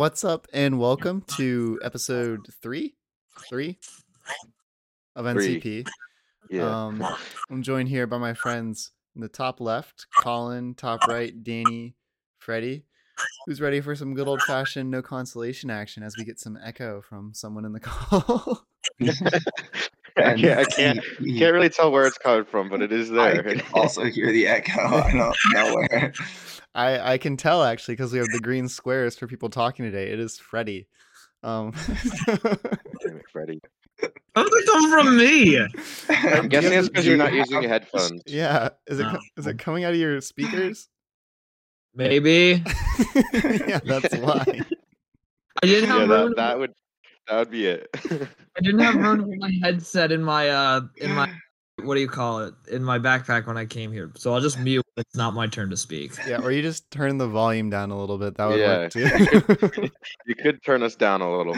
What's up, and welcome to episode three, three of Three. NCP. Yeah. Um, I'm joined here by my friends in the top left, Colin, top right, Danny, Freddie, who's ready for some good old fashioned no consolation action as we get some echo from someone in the call. I can't, I can't, he- can't really tell where it's coming from, but it is there. I there. can also hear the echo. I don't know where. I I can tell actually because we have the green squares for people talking today. It is Freddie. Um, Damn it, Freddie. How did it come from me? I'm guessing it's because you're not using your headphones. yeah, is it No. is it coming out of your speakers? Maybe. yeah, that's why. I didn't Yeah, have that, that would that would be it. I didn't have room for my headset in my uh in my what do you call it in my backpack when I came here. So I'll just mute. when It's not my turn to speak. Yeah, or you just turn the volume down a little bit. That would Yeah. work too. you could turn us down a little.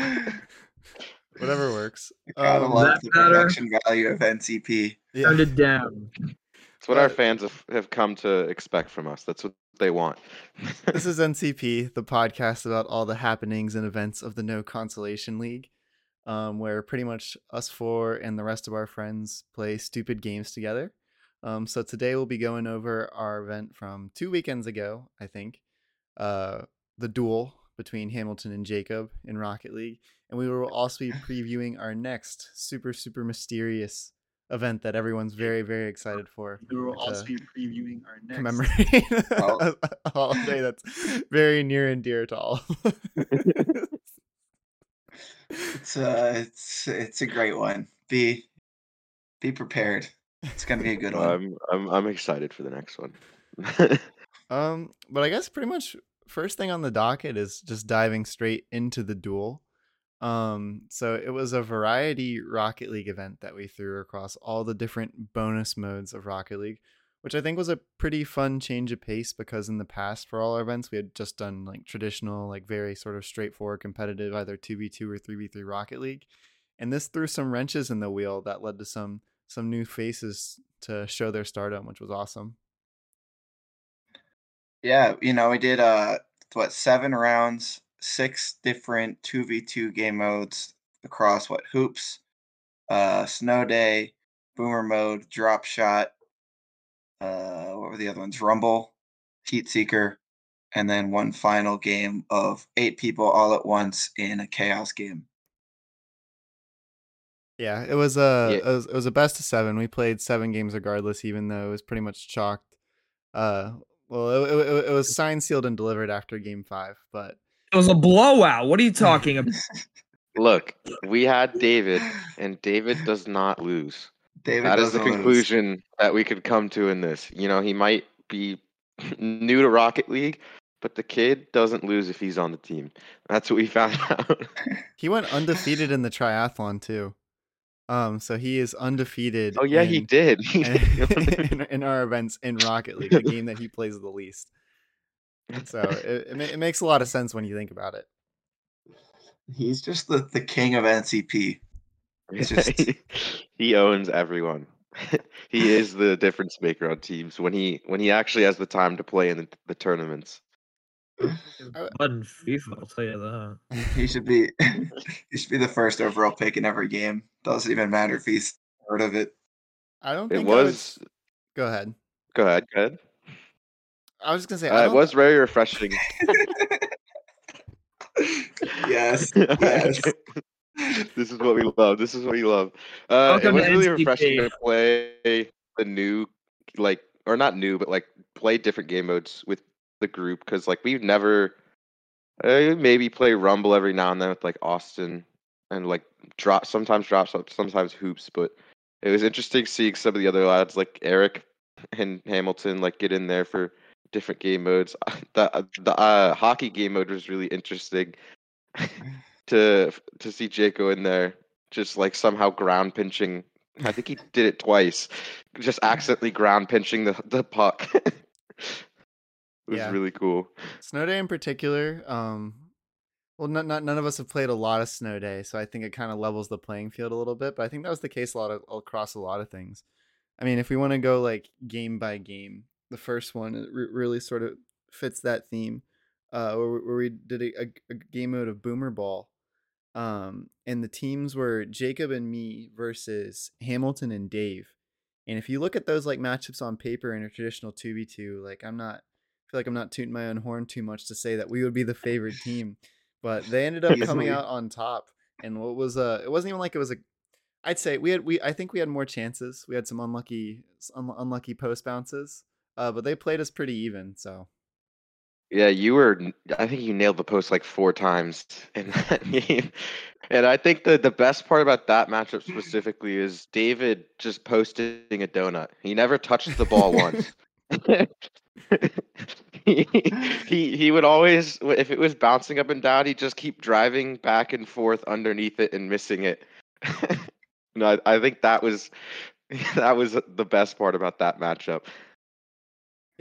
Whatever works. I gotta Um, love the better? production value of NCP. yeah. Turned it down. It's what our fans have, have come to expect from us. That's what they want. This is NCP, the podcast about all the happenings and events of the No Consolation League, um, where pretty much us four and the rest of our friends play stupid games together. Um, so today we'll be going over our event from two weekends ago, I think, uh, the duel between Hamilton and Jacob in Rocket League, and we will also be previewing our next super super mysterious event that everyone's very very excited for. We will also be previewing our next. commemorate Well- a, a holiday that's very near and dear to all. of us. It's uh, it's it's a great one. Be be prepared. It's gonna be a good one. I'm I'm I'm excited for the next one. um, but I guess pretty much first thing on the docket is just diving straight into the duel. Um, so it was a variety Rocket League event that we threw across all the different bonus modes of Rocket League, which I think was a pretty fun change of pace because in the past for all our events we had just done like traditional, like very sort of straightforward competitive, either 2v2 or 3v3 Rocket League. And this threw some wrenches in the wheel that led to some some new faces to show their stardom, which was awesome. yeah, you know, we did uh what seven rounds, six different two v two game modes across what hoops, uh, snow day, boomer mode, drop shot. Uh, what were the other ones? Rumble, heat seeker, and then one final game of eight people all at once in a chaos game. Yeah, it was a Yeah. it, was, it was a best of seven. We played seven games regardless, even though it was pretty much chalked. Uh, well, it, it, it was signed, sealed, and delivered after game five. But It was a blowout. What are you talking about? Look, we had David, and David does not lose. David That is the doesn't lose. conclusion that we could come to in this. You know, he might be new to Rocket League, but the kid doesn't lose if he's on the team. That's what we found out. he went undefeated in the triathlon too. Um, so he is undefeated. oh yeah, he in- did. He did. in, in our events in Rocket League, the game that he plays the least. So it, it, ma- it makes a lot of sense when you think about it. He's just the, the king of NCP. It's just- he, he owns everyone. he is the difference maker on teams when he when he actually has the time to play in the, the tournaments. Button FIFA, I'll tell you that. He should be he should be the first overall pick in every game. Doesn't even matter if he's third of it. I don't It think I would- was. Go ahead. Go ahead. Go ahead. I was just gonna say Uh, it was very refreshing. yes. Yes. this is what we love. This is what we love. Uh, it was really NCP. refreshing to play the new, like, or not new, but like play different game modes with the group because like we've never, uh, maybe play Rumble every now and then with like Austin and like drop sometimes drop shot, sometimes hoops, but it was interesting seeing some of the other lads like Eric and Hamilton like get in there for different game modes. The the uh, hockey game mode was really interesting to to see Jacob in there, just like somehow ground pinching. I think he did it twice, just accidentally ground pinching the the puck. it was Yeah. really cool. Snow Day in particular, um, well, not, not none of us have played a lot of Snow Day, so I think it kind of levels the playing field a little bit. But I think that was the case a lot of across a lot of things. I mean, if we want to go like game by game, the first one it re- really sort of fits that theme. uh, where, where we did a, a, a game mode of Boomer Ball. Um, and the teams were Jacob and me versus Hamilton and Dave. And if you look at those like matchups on paper in a traditional 2v2, like I'm not I feel like I'm not tooting my own horn too much to say that we would be the favorite team. But they ended up coming out on top. And what was uh it wasn't even like it was a I'd say we had we I think we had more chances. We had some unlucky un- unlucky post bounces. Uh, but they played us pretty even, so Yeah, you were. I think you nailed the post like four times in that game. And I think the the best part about that matchup specifically is David just posting a donut. He never touched the ball once. he, he he would always if it was bouncing up and down, he'd just keep driving back and forth underneath it and missing it. no, I, I think that was that was the best part about that matchup.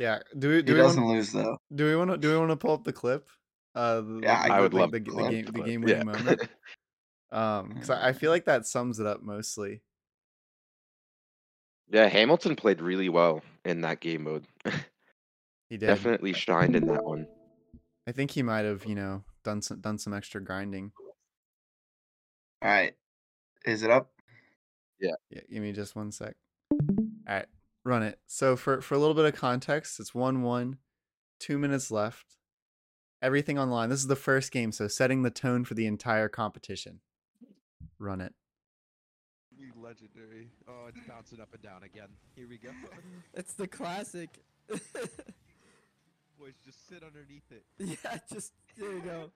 Yeah. Do we do He we doesn't want, lose though. do we want to do we want to pull up the clip? Uh, the, Yeah, the- I would the- love the, to the, game the the game Yeah. moment. Um, because I, I feel like that sums it up mostly. Yeah, Hamilton played really well in that game mode. He did. Definitely shined in that one. I think he might have, you know, done some done some extra grinding. All right. Is it up? Yeah. Yeah, give me just one sec. All right, run it. So for for a little bit of context, it's one one, two minutes left. Everything online. This is the first game, so setting the tone for the entire competition. Run it. Legendary. Oh, it's bouncing up and down again. Here we go. It's the classic. Boys, just sit underneath it. yeah, just there you go.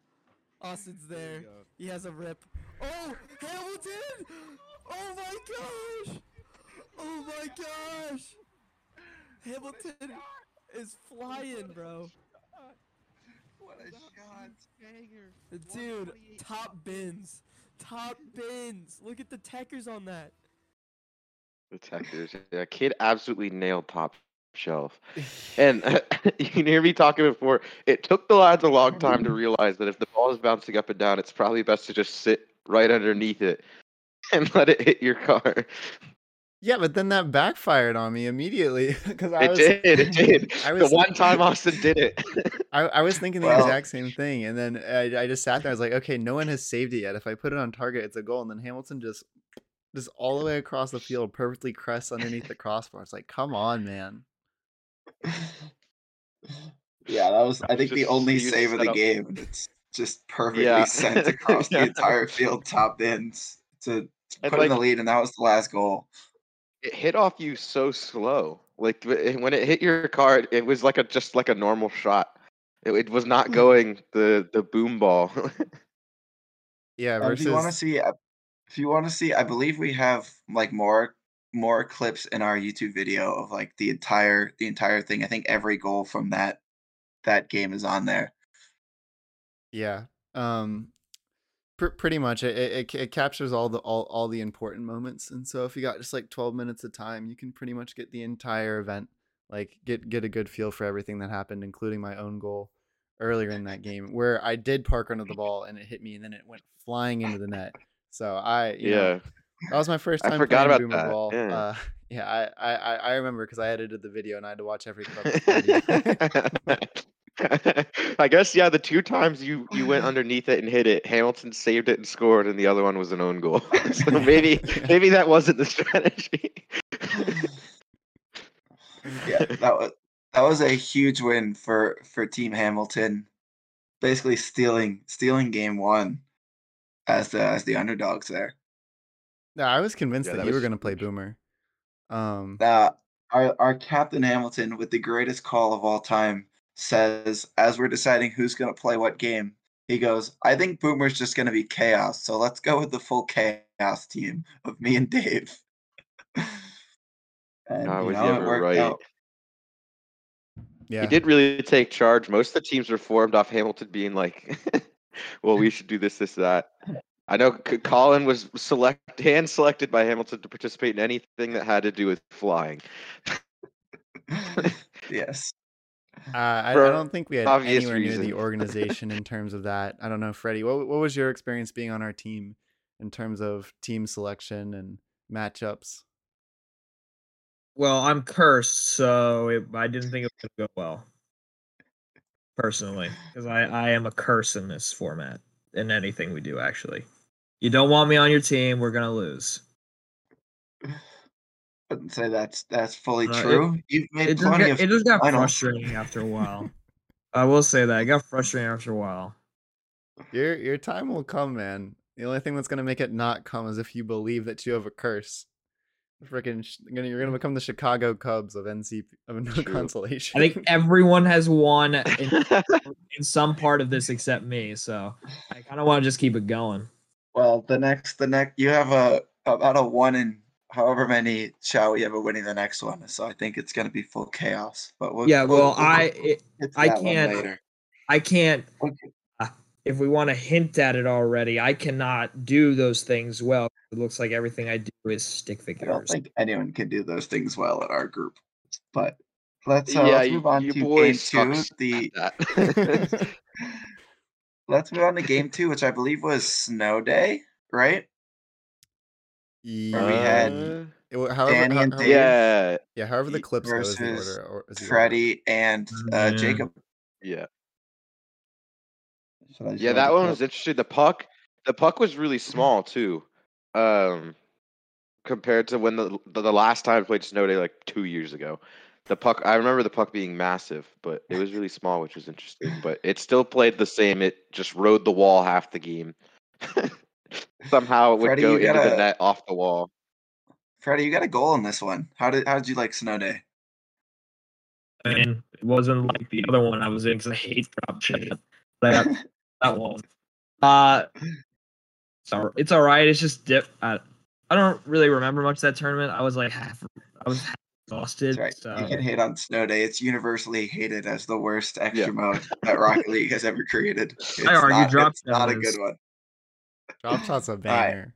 Austin's There there. He has a rip. Oh, Hamilton! Oh my gosh! Oh my gosh! Hamilton is flying, bro. What a shot. Banger. Uh, dude, top bins. Top bins. Look at the tekkers on that. Detectors. Yeah, kid absolutely nailed top shelf. And you can hear me talking before. It took the lads a long time to realize that if the ball is bouncing up and down, it's probably best to just sit right underneath it and let it hit your car. Yeah, but then that backfired on me immediately because I It was did. It did. I was- the one time Austin did it. I, I was thinking the Well- exact same thing, and then I, I just sat there. I was like, okay, no one has saved it yet. If I put it on target, it's a goal. And then Hamilton just, just all the way across the field, perfectly crests underneath the crossbar. It's like, come on, man. Yeah, that was I was think the only save of the setup. game. It's just perfectly Yeah. sent across Yeah. the entire field, top ends to, to And, put in the lead, and that was the last goal. It hit off you so slow. Like when it hit your car, it- was like a just like a normal shot. It, it was not going the the boom ball. Yeah, And if you want to see, uh, if you want to see, I believe we have like more more clips in our YouTube video of like the entire the entire thing. I think every goal from that that game is on there. yeah, um, pr- pretty much it, it it captures all the all all the important moments. And so if you got just like twelve minutes of time, you can pretty much get the entire event, like get get a good feel for everything that happened, including my own goal earlier in that game where I did park under the ball and it hit me and then it went flying into the net. So I you know, yeah. That was my first time. I forgot about Boomer that, Ball. yeah. Uh, yeah, I, I, I- I remember because I edited the video and I had to watch every clip. with Freddie. I guess yeah. The two times you you went underneath it and hit it, Hamilton saved it and scored, and the other one was an own goal. so maybe maybe that wasn't the strategy. Yeah, that was that was a huge win for for Team Hamilton, basically stealing stealing game one as the as the underdogs there. no, I was convinced Yeah, that, that you were going to play. Boomer. Um, Uh, our our captain Hamilton with the greatest call of all time says as we're deciding who's going to play what game, he goes, "I think Boomer's just going to be chaos, so let's go with the full chaos team of me and Dave." and Oh, you was he know, it worked right? out. yeah, He did really take charge. Most of the teams were formed off Hamilton being like, "Well, we should do this, this, that." I know Colin was select hand selected by Hamilton to participate in anything that had to do with flying. yes. Uh, I, I don't think we had obvious anywhere near the organization in terms of that. I don't know, Freddie. What what was your experience being on our team in terms of team selection and matchups? Well, I'm cursed, so it, I didn't think it was gonna go well. personally, because I I am a curse in this format in anything we do. Actually, you don't want me on your team, we're gonna lose. I wouldn't say that's that's fully Uh, it- true. You've made It just, plenty got, of it just got finals. frustrating after a while. I will say that it got frustrating after a while. Your your time will come, man. The only thing that's gonna make it not come is if you believe that you have a curse. Freaking, you're gonna, you're gonna become the Chicago Cubs of NCP of no True. consolation. I think everyone has won in, in some part of this except me, so I kind of want to just keep it going. Well, the next, the next, you have a about a one in however many shall we have a winning the next one. So I think it's gonna be full chaos. But we'll, Yeah, we'll- well, we'll I it, I can't- I can't Okay. if we want to hint at it already, I cannot do those things well. It looks like everything I do is stick figures. I don't figures. think anyone can do those things well in our group. But let's uh, yeah, let's you, move on you to game two. The let's move on to game two, which I believe was snow day, right? Where we had Uh, It however, Danny ho- and however- Dave yeah, yeah, however the He- clips go is the versus order. Or, is the order. Freddie and uh, Yeah. Jacob. yeah. Should I Yeah, that one was interesting. The puck, the puck was really small too, um, compared to when the the, the last time I played Snow Day like two years ago. The puck, I remember the puck being massive, but it was really small, which was interesting. But it still played the same. It just rode the wall half the game. Somehow it would Freddie, go into gotta- the net off the wall. Freddie, you got a goal in this one. How did how did you like snow day? And it wasn't like the other one I was in because I hate drop shit. But I got that one. Uh, so it's all right. It's just dip. I, I don't really remember much of that tournament. I was like half. I was half exhausted. Right. So You can hate on snow day. It's universally hated as the worst extra mode that Rocket League has ever created. It's argue not, drop it's not a good one. Drop shot's a banger.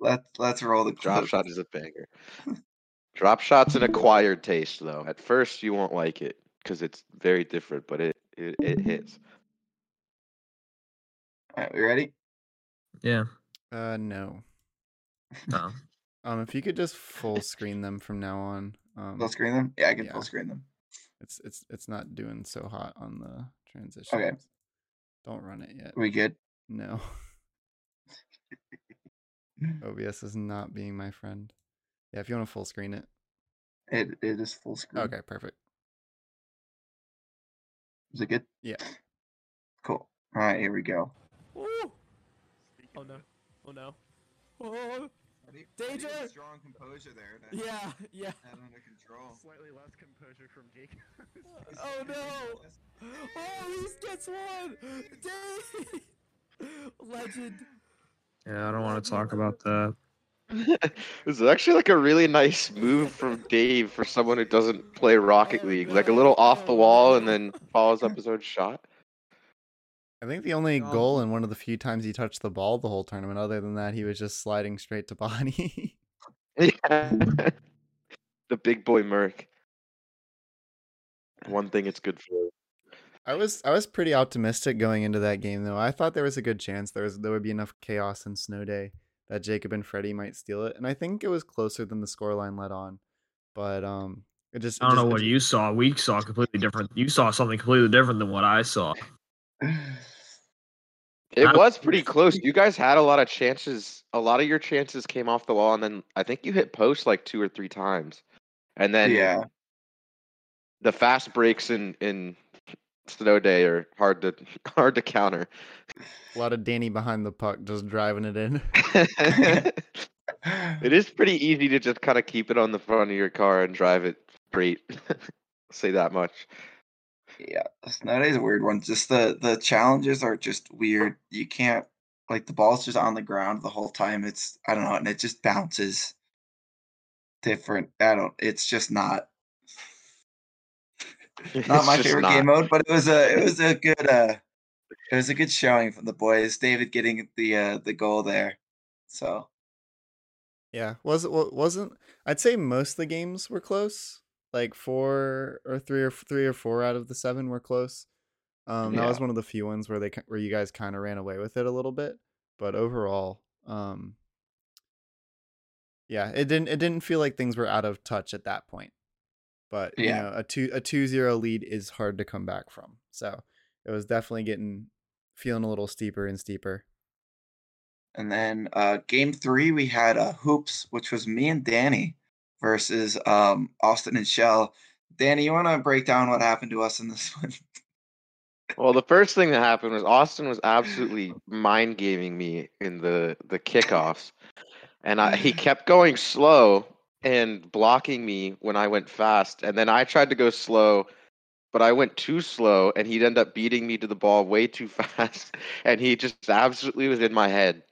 Let's let's roll the Drop clip. shot is a banger. Drop shot's an acquired taste, though. At first, you won't like it because it's very different, but it it, it hits. All right, we ready? yeah. Uh, no. No. Um, if you could just full screen them from now on. Um, Full screen them? Yeah, I can yeah. full screen them. it's it's it's not doing so hot on the transition. Okay. Don't run it yet. we good? No. Mm. OBS is not being my friend. Yeah, if you want to full screen it. It it is full screen. Okay, perfect. Is it good? Yeah. Cool. All right, here we go. Ooh. Oh no. Oh no. Oh. Danger! Strong composure there. Yeah, yeah. That under control. Slightly less composure from Jake. Oh no! Oh, he gets one! Dang! Legend. Yeah, I don't want to talk about that. This is actually like a really nice move from Dave for someone who doesn't play Rocket League. Like a little off the wall and then follows up his own shot. I think the only Um, goal and one of the few times he touched the ball the whole tournament. Other than that, he was just sliding straight to Bonnie. Yeah. the big boy Merc. One thing it's good for. I was I was pretty optimistic going into that game though. I thought there was a good chance there was there would be enough chaos in Snow Day that Jacob and Freddie might steal it, and I think it was closer than the scoreline let on. But um, it just I don't know just- it what ju- you saw. We saw completely different. You saw something completely different than what I saw. It I- was pretty close. You guys had a lot of chances. A lot of your chances came off the wall, and then I think you hit post like two or three times. And then Yeah. the fast breaks in in Snow Day are hard to hard to counter. a lot of Danny behind the puck just driving it in. it is pretty easy to just kind of keep it on the front of your car and drive it straight. Say that much. Yeah, snow day is a weird one. Just the the challenges are just weird. You can't like the ball's just on the ground the whole time. It's I don't know, and it just bounces different. I don't. It's just not not my favorite not. game mode, but it was a it was a good uh it was a good showing from the boys. David getting the uh the goal there. So Yeah, was it wa- wasn't? I'd say most of the games were close. Like four or three or three or four out of the seven were close. Um, that was one of the few ones where they where you guys kind of ran away with it a little bit. But overall, um, yeah, it didn't it didn't feel like things were out of touch at that point. But you know, a two a two zero lead is hard to come back from. So it was definitely getting feeling a little steeper and steeper. And then uh, game three, we had uh, hoops, which was me and Danny versus um, Austin and Shell. Danny, you want to break down what happened to us in this one? Well, the first thing that happened was Austin was absolutely mind gaming me in the the kickoffs, and I, he kept going slow and blocking me when I went fast, and then I tried to go slow, but I went too slow, and he'd end up beating me to the ball way too fast, and he just absolutely was in my head.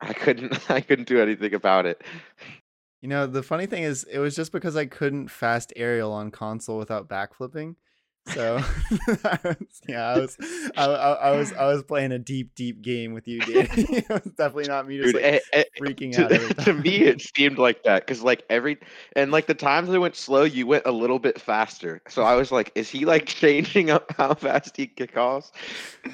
I couldn't I couldn't do anything about it. You know, the funny thing is, it was just because I couldn't fast aerial on console without backflipping. So, I was- yeah, I was, I, I, I was, I was playing a deep, deep game with you, Danny. it was definitely not me just Dude, like eh, eh, freaking out. to, me it seemed like that because like every and like the times I went slow, you went a little bit faster. So I was like, is he like changing up how fast he kick offs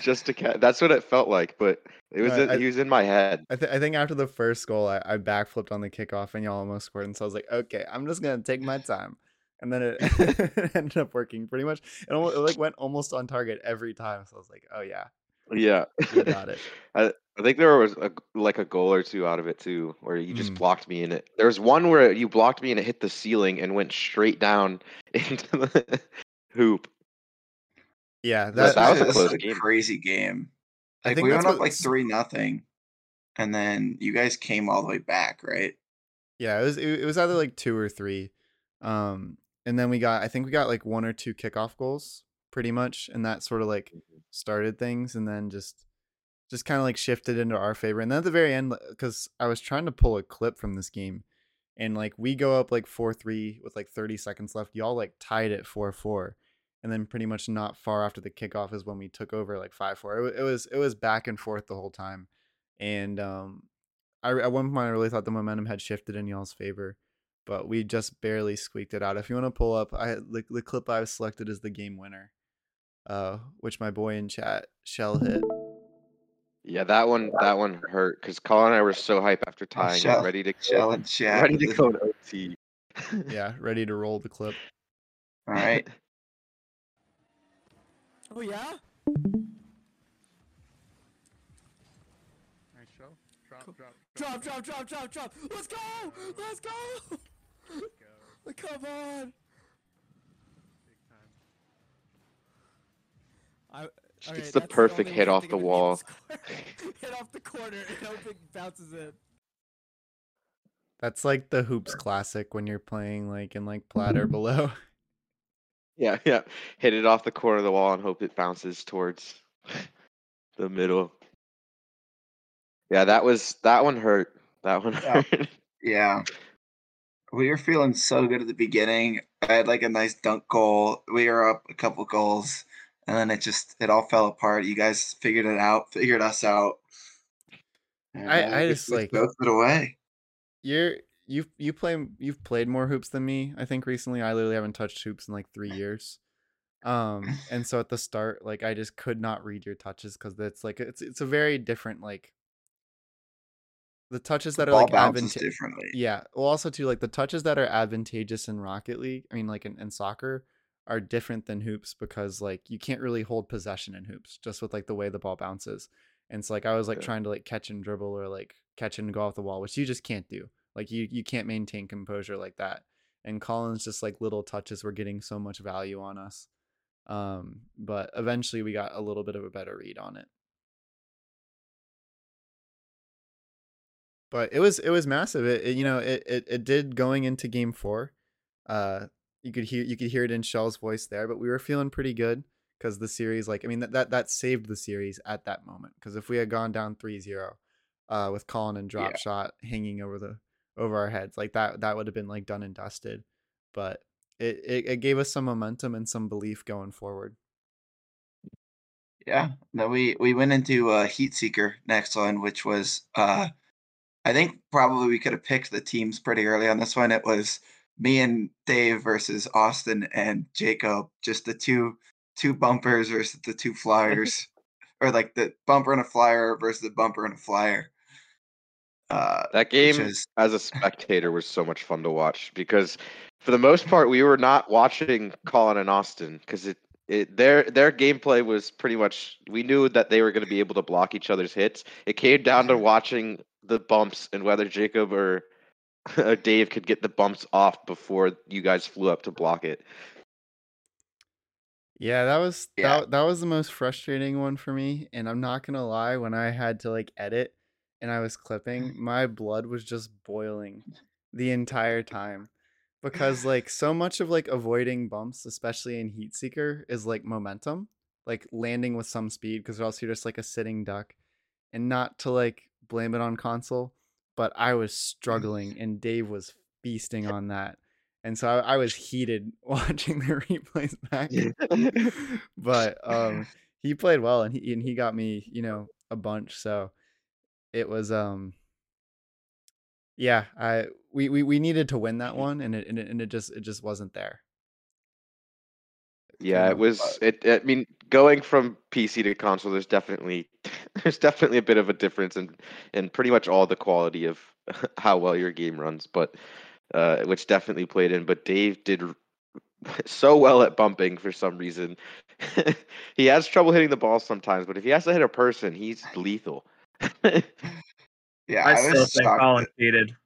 just to catch? That's what it felt like, but it was No, in- I- he was in my head. I, th- I think after the first goal, I, I backflipped on the kickoff and y'all almost scored. And so I was like, okay, I'm just gonna take my time. And then it, it ended up working pretty much. It, almost, it like went almost on target every time. So I was like, oh yeah, Yeah, we got it. I, I think there was a, like a goal or two out of it too, where you just Mm. blocked me in it. There was one where you blocked me and it hit the ceiling and went straight down into the hoop. Yeah, That- that, that was a close a game. crazy game. I Like think we went up like three nothing, and then you guys came all the way back, right? Yeah, it was it, it was either like two or three. Um and then we got I think we got like one or two kickoff goals pretty much and that sort of like started things and then just just kind of like shifted into our favor. And then at the very end cuz I was trying to pull a clip from this game and like we go up like 4-3 with like 30 seconds left. Y'all like tied at 4-4. And then pretty much not far after the kickoff is when we took over like 5-4. It, it was it was back and forth the whole time. And um I at one point I really thought the momentum had shifted in y'all's favor, but we just barely squeaked it out. If you want to pull up, I the, the clip I've selected is the game winner, uh, which my boy in chat Shell hit. Yeah, that one that one hurt because Colin and I were so hype after tying, Shell- ready to Shell go, and chat. ready to go to OT. Yeah, ready to roll the clip. All right. Oh yeah? Nice show. Drop, Cool. drop, Drop, drop, drop, drop, drop. Let's go! Let's go! Let's go. Come on! Big time. I, Just alright, gets the that's perfect only hit way off to the get him wall. score. hit off the corner and hope it bounces in. That's like the hoops classic when you're playing like in like plat or below. Yeah, yeah. Hit it off the corner of the wall and hope it bounces towards the middle. Yeah, that was that one hurt. That one Yeah. hurt. Yeah. We were feeling so good at the beginning. I had like a nice dunk goal. We were up a couple goals, and then it just it all fell apart. You guys figured it out, figured us out. I- I just, like- both it away. You're you you play you've played more hoops than me. I think recently I literally haven't touched hoops in like three years. Um, and so at the start, like I just could not read your touches because it's like it's it's a very different like the touches that are Ball like bounces advanta- differently. yeah. Well, also too like the touches that are advantageous in Rocket League. I mean, like in, in soccer, are different than hoops because like you can't really hold possession in hoops just with like the way the ball bounces. And so like I was like Yeah. trying to like catch and dribble or like catch and go off the wall, which you just can't do. Like you you can't maintain composure like that. And Collins just like little touches were getting so much value on us. Um, but eventually we got a little bit of a better read on it. But it was it was massive. It, it you know it, it it did going into game four. Uh, you could hear you could hear it in Shell's voice there, but we were feeling pretty good because the series like I mean that that, that saved the series at that moment because if we had gone down 3-0 uh with Colin and drop Yeah. shot hanging over the over our heads like that that would have been like done and dusted but it, it it gave us some momentum and some belief going forward Yeah. No, we we went into uh, Heat Seeker next one, which was uh, I think probably we could have picked the teams pretty early on this one. It was me and Dave versus Austin and Jacob, just the two two bumpers versus the two flyers, or like the bumper and a flyer versus the bumper and a flyer. Uh, That game is as a spectator was so much fun to watch because for the most part we were not watching Colin and Austin because it it, their their gameplay was pretty much we knew that they were going to be able to block each other's hits. It came down to watching the bumps and whether Jacob or Dave could get the bumps off before you guys flew up to block it. Yeah, that was Yeah. that that was the most frustrating one for me, and I'm not gonna lie, when I had to like edit and I was clipping, my blood was just boiling the entire time. Because like so much of like avoiding bumps, especially in Heat Seeker, is like momentum, like landing with some speed, because else you're just like a sitting duck. And not to like blame it on console, but I was struggling and Dave was feasting on that. And so I, I was heated watching the replays back. But um he played well and he and he got me you know a bunch so it was um yeah i we we, we needed to win that one and it, and it and it just it just wasn't there Yeah, it was. It. I mean, going from PC to console, there's definitely there's definitely a bit of a difference in in pretty much all the quality of how well your game runs, but uh, which definitely played in. But Dave did so well at bumping for some reason. he has trouble hitting the ball sometimes, but if he has to hit a person, he's lethal. Yeah, I, I, still was think shocked. Colin cheated.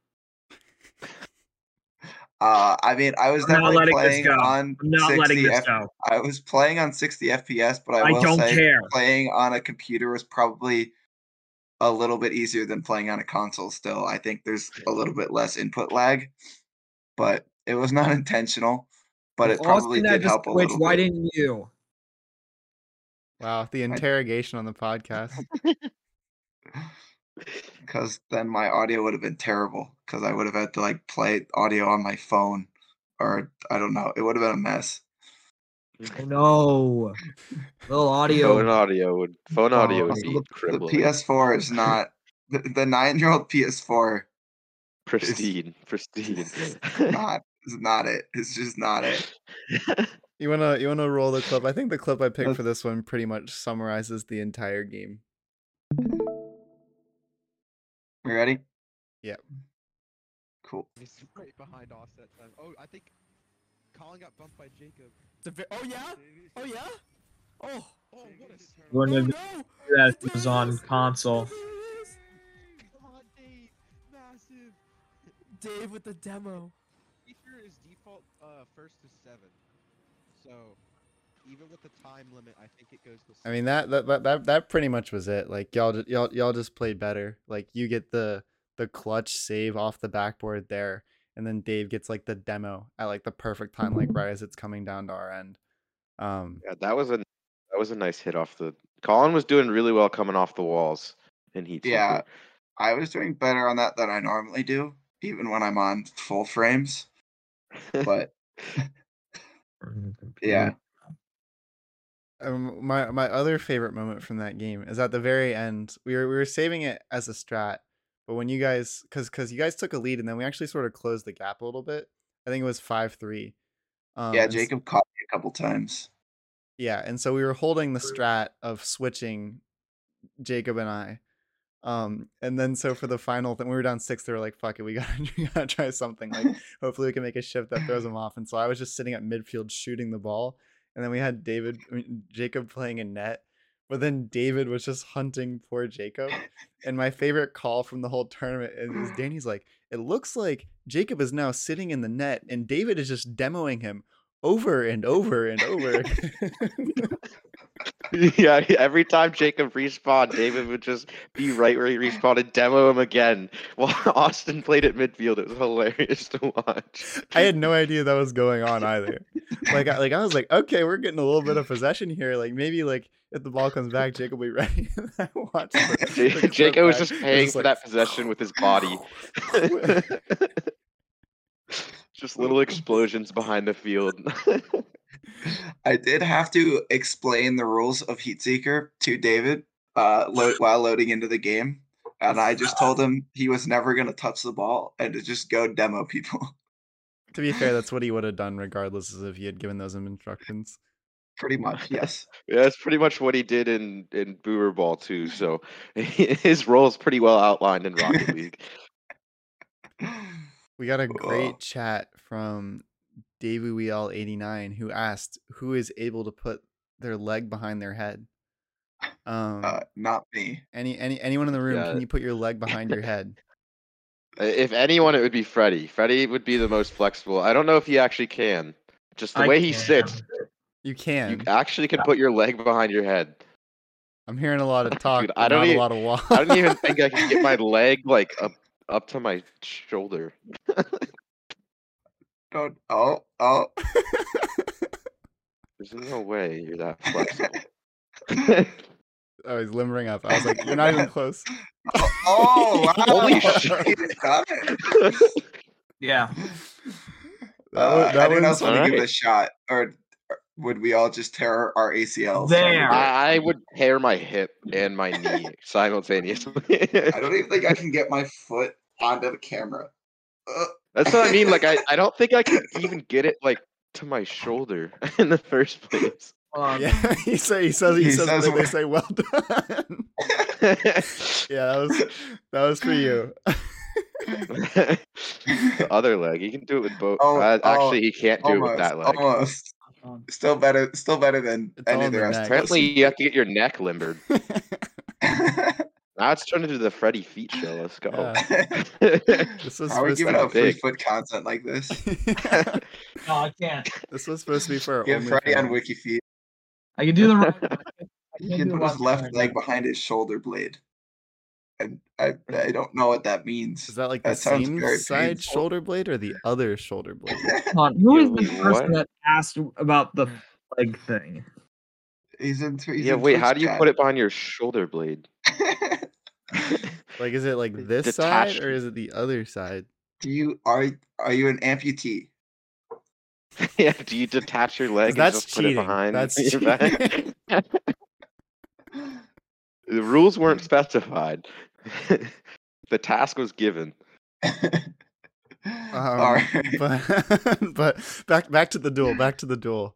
Uh, I mean, I was I'm not definitely letting this playing go. on I'm not 60 letting this F- go. I was playing on 60 FPS, but I, I will don't say care. playing on a computer was probably a little bit easier than playing on a console. Still, I think there's a little bit less input lag, but it was not intentional. But it probably Austin had did to help a switch. little Why bit. didn't you? wow the interrogation on the podcast because then my audio would have been terrible because I would have had to like play audio on my phone or I don't know. It would have been a mess. Oh no. Little audio. phone audio would phone audio would be the, the. PS4 is not the, the nine year old PS4 pristine, pristine. not is not it. It's just not it. you want to you want to roll the clip i think the clip i picked for this one pretty much summarizes the entire game You ready? Yep. Cool. He's right behind us that time. Oh, I think Colin got bumped by Jacob. It's a oh yeah? Oh yeah? Oh. Oh, what a turn. Oh Wouldn't no! that There was on console. There it is! Come on, Dave. Massive. Dave with the demo. Feature is default uh, first to seven. So, even with the time limit, I think it goes to. I mean that that that that, that pretty much was it. Like y'all y'all y'all just played better. Like you get the the clutch save off the backboard there, and then Dave gets like the demo at like the perfect time, like right as it's coming down to our end. Um, Yeah, that was a that was a nice hit off the. Colin was doing really well coming off the walls in Heat. Yeah. Seeker. I was doing better on that than I normally do, even when I'm on full frames. But yeah, um, my my other favorite moment from that game is at the very end. We were we were saving it as a strat, but when you guys, because because you guys took a lead, and then we actually sort of closed the gap a little bit. I think it was five three. Um, yeah. Jacob caught me a couple times. Yeah, and so we were holding the strat of switching Jacob and I. Um, and then so for the final thing, we were down six. They were like, "Fuck it, we gotta, we gotta try something. Like, hopefully, we can make a shift that throws them off." And so I was just sitting at midfield shooting the ball, and then we had David, I mean, Jacob playing in net. But then David was just hunting poor Jacob. And my favorite call from the whole tournament is Danny's like, "It looks like Jacob is now sitting in the net, and David is just demoing him." Over and over and over. yeah, every time Jacob respawned, David would just be right where he respawned and demo him again. While Austin played at midfield, it was hilarious to watch. I had no idea that was going on either. Like, I, like I was like, okay, we're getting a little bit of possession here. Like maybe like if the ball comes back, Jacob will be ready. I watched Jacob was just paying for like, that possession with his body. just little explosions behind the field. I did have to explain the rules of Heatseeker to David uh, lo- while loading into the game, and I just told him he was never going to touch the ball and to just go demo people. To be fair, that's what he would have done regardless of if he had given those instructions. Pretty much, yes. Yeah, that's pretty much what he did in in Boomer Ball too. So his role is pretty well outlined in Rocket League. We got a Cool. great chat from Davey Wheel 89 who asked who is able to put their leg behind their head. Um, Uh, not me. any any anyone in the room, yeah. can you put your leg behind your head? If anyone, it would be Freddy. Freddy would be the most flexible. I don't know if he actually can. Just the I way he sits, You can. you actually can put your leg behind your head. I'm hearing a lot of talk, Dude, I don't not e- a lot of walk. I don't even think I can get my leg like up up to my shoulder. Don't. Oh, oh. There's no way you're that flexible. oh, he's limbering up. I was like, you're not even close. Oh, oh wow. Holy shit. He got it. Yeah. That Uh, was- I that didn't was- also want to give it a shot. Or or would we all just tear our ACLs? There. I, I would tear my hip and my knee simultaneously. I don't even think I can get my foot onto the camera. Uh, That's what I mean. Like I, I don't think I can even get it like to my shoulder in the first place. Um, Yeah, he say he says he, He says, says they, they say well done. yeah, that was that was for you. the other leg, he can do it with both. Oh, uh, oh, actually, he can't do it with that leg. almost. Still better. Still better than It's any of the the rest. neck. Apparently, you have to get your neck limbered. Now it's turned into the Freddy feet show. Let's go. Yeah. This was are we supposed giving to out free big. foot content like this? No, I can't. this was supposed to be for our Give Freddie on Wiki WikiFeet. I can do the right. He can't can do put his left side. leg behind his shoulder blade. And I, I don't know what that means. Is that like the That sounds same side painful. shoulder blade or the other shoulder blade? Hold on, Who Yeah, the wait, person what? that asked about the leg thing? He's in. He's yeah, in wait. Twitch How do you chat. put it behind your shoulder blade? Like, is it like this Detached. side or is it the other side? do you are are you an amputee? yeah. Do you detach your leg and that's just put it cheating. behind That's your back? the rules weren't specified. the task was given. Um, All right. but but back back to the duel. Back to the duel.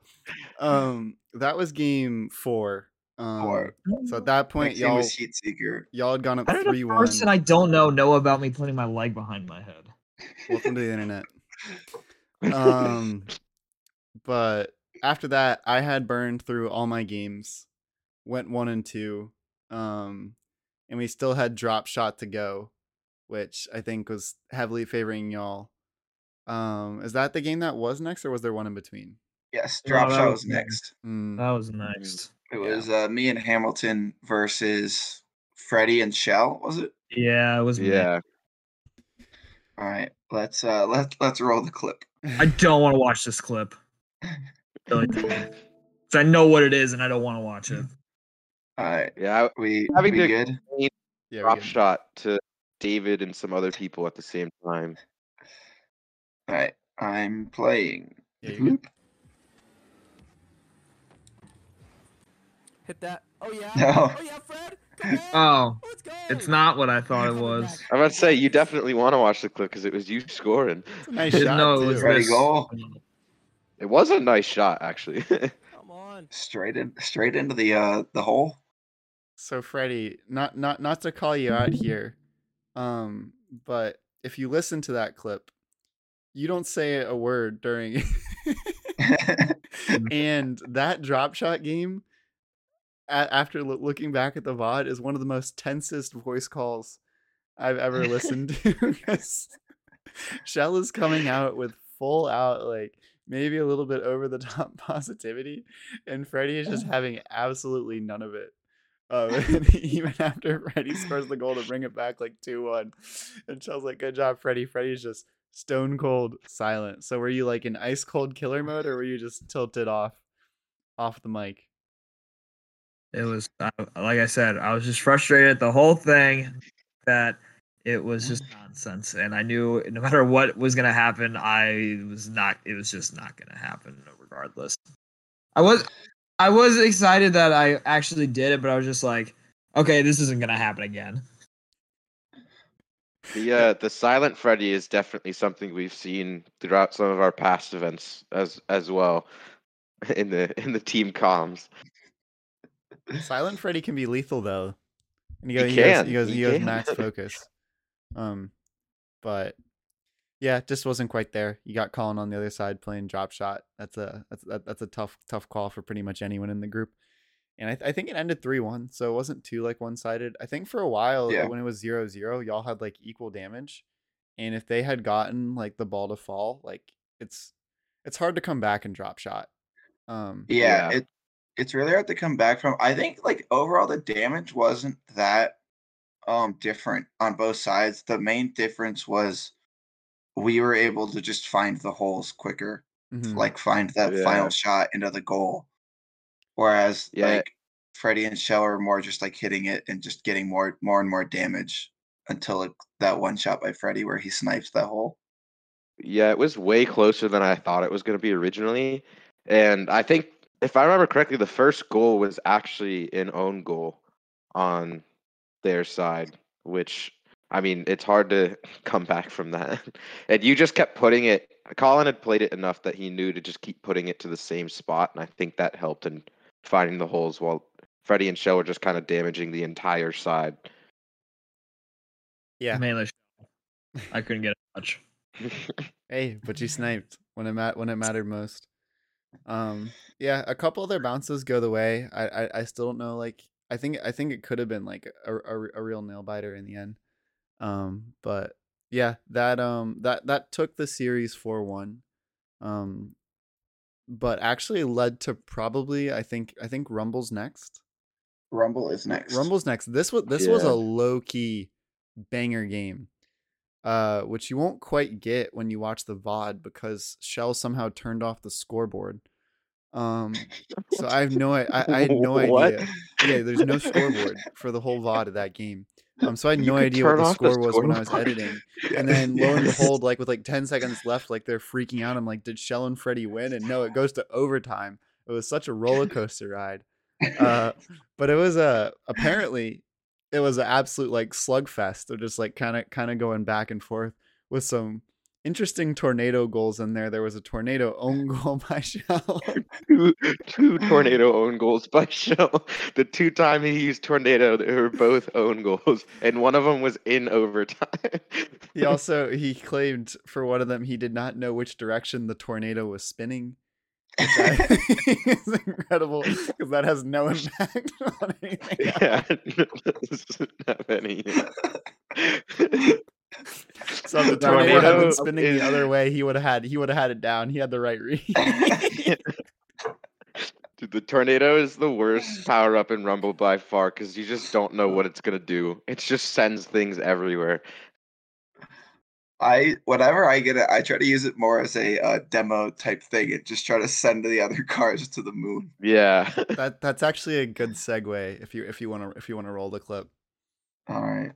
Um, that was game four. Um, Four. So at that point, y'all was Heat Seeker. y'all had gone up How did three a one. person I don't know know about me putting my leg behind my head? Welcome to the internet. Um, but after that, I had burned through all my games, went one and two, um, and we still had drop shot to go, which I think was heavily favoring y'all. Um, is that the game that was next, or was there one in between? Yes, drop that shot was was next. Mm, That was next. It Yeah. was uh, me and Hamilton versus Freddie and Shell. Was it? Yeah, it was me. Yeah. All right, let's uh let let's roll the clip. I don't want to watch this clip. Really I know what it is and I don't want to watch it. All right, Yeah. we Having we to- good. yeah, Drop good. shot to David and some other people at the same time. All right, I'm playing. Yeah, Hit that. Oh yeah. No. Oh yeah, Fred. Come on. Oh, Let's go. it's not what I thought it was. I'm about to say you definitely want to watch the clip because it was you scoring. It's a nice Didn't shot know it too. was Ready, this. goal? It was a nice shot, actually. Come on. Straight in, straight into the uh the hole. So Freddie, not not not to call you out here, um, but if you listen to that clip, you don't say a word during and that drop shot game a- after loo- looking back at the VOD is one of the most tensest voice calls I've ever listened to. Shell is coming out with full out like maybe a little bit over the top positivity, and Freddie is just having absolutely none of it. Um, and even after Freddie scores the goal to bring it back like 2 1. And Shell's like, good job, Freddie. Freddie's just stone cold silent. So were you like in ice cold killer mode or were you just tilted off off the mic? It was I, like I said, I was just frustrated at the whole thing that it was just nonsense, and I knew no matter what was gonna happen, I was not. It was just not gonna happen, regardless. I was, I was excited that I actually did it, but I was just like, okay, this isn't gonna happen again. the uh, the silent Freddy is definitely something we've seen throughout some of our past events as as well in the in the team comms. Silent Freddy can be lethal though. And he He goes, he goes, can, he goes, he he goes can. max focus. Um, but yeah, just wasn't quite there. You got Colin on the other side playing drop shot. That's a that's that's a tough tough call for pretty much anyone in the group. And I, th- I think it ended three one, so it wasn't too like one sided. I think for a while Yeah. when it was zero zero, y'all had like equal damage, and if they had gotten like the ball to fall, like it's it's hard to come back and drop shot. Um, Yeah, Yeah. it it's really hard to come back from. I think like overall the damage wasn't that um different on both sides. The main difference was we were able to just find the holes quicker, mhm. like find that Yeah. final shot into the goal. Whereas Yeah. like Freddy and Shell are more just like hitting it and just getting more more and more damage until it, that one shot by Freddy where he snipes that hole. Yeah, it was way closer than I thought it was going to be originally. And I think, if I remember correctly, the first goal was actually an own goal on their side, which, I mean, it's hard to come back from that. And you just kept putting it, Colin had played it enough that he knew to just keep putting it to the same spot. And I think that helped in finding the holes while Freddy and Shell were just kind of damaging the entire side. yeah. Mainly, I couldn't get it much. Hey, but you sniped when it mat- when it mattered most. Um, yeah, a couple other bounces go the way. I I, I still don't know. Like, I think I think it could have been like a, a, a real nail biter in the end. Um, but yeah, that um that that took the series four one. Um, but actually led to probably I think I think Rumble's next. Rumble is next. Rumble's next. This was this was a low key banger game, uh, which you won't quite get when you watch the VOD because Shell somehow turned off the scoreboard. Um, so I have no I, I had no What? idea. Yeah, there's no scoreboard for the whole VOD of that game. Um, so I had You no idea what the off the score was when I was editing. And then lo and behold, like with like 10 seconds left, like they're freaking out. I'm like, did Shell and Freddy win? And no, it goes to overtime. It was such a roller coaster ride. Uh, but it was a apparently it was an absolute like slugfest of just like kind of kind of going back and forth with some interesting tornado goals in there. There was a tornado own goal by Shell. two, two tornado own goals by Shell. The two time he used tornado, they were both own goals, and one of them was in overtime. he also he claimed for one of them he did not know which direction the tornado was spinning. Which I think is incredible because that has no impact on anything. else. yeah, doesn't have any. So if the tornado had been spinning the other way, he would have had he would have had it down. He had the right read. Dude, the tornado is the worst power up in Rumble by far because you just don't know what it's gonna do. It just sends things everywhere. I whenever I get it, I try to use it more as a uh, demo type thing and just try to send the other cars to the moon. Yeah. that that's actually a good segue if you if you want to if you want to roll the clip. All right.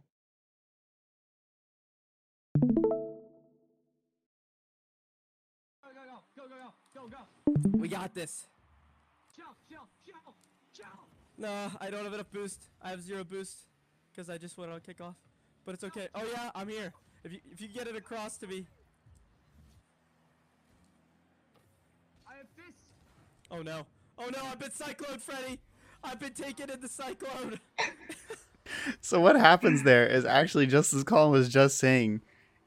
Go go go go go go go go. We got this. No, I don't have enough boost. I have zero boost because I just went on kickoff. But it's okay. Oh yeah, I'm here. If you if you get it across to me. Oh no. Oh no, I've been cyclone Freddy. I've been taken in the cyclone. So what happens there is actually just as Colin was just saying,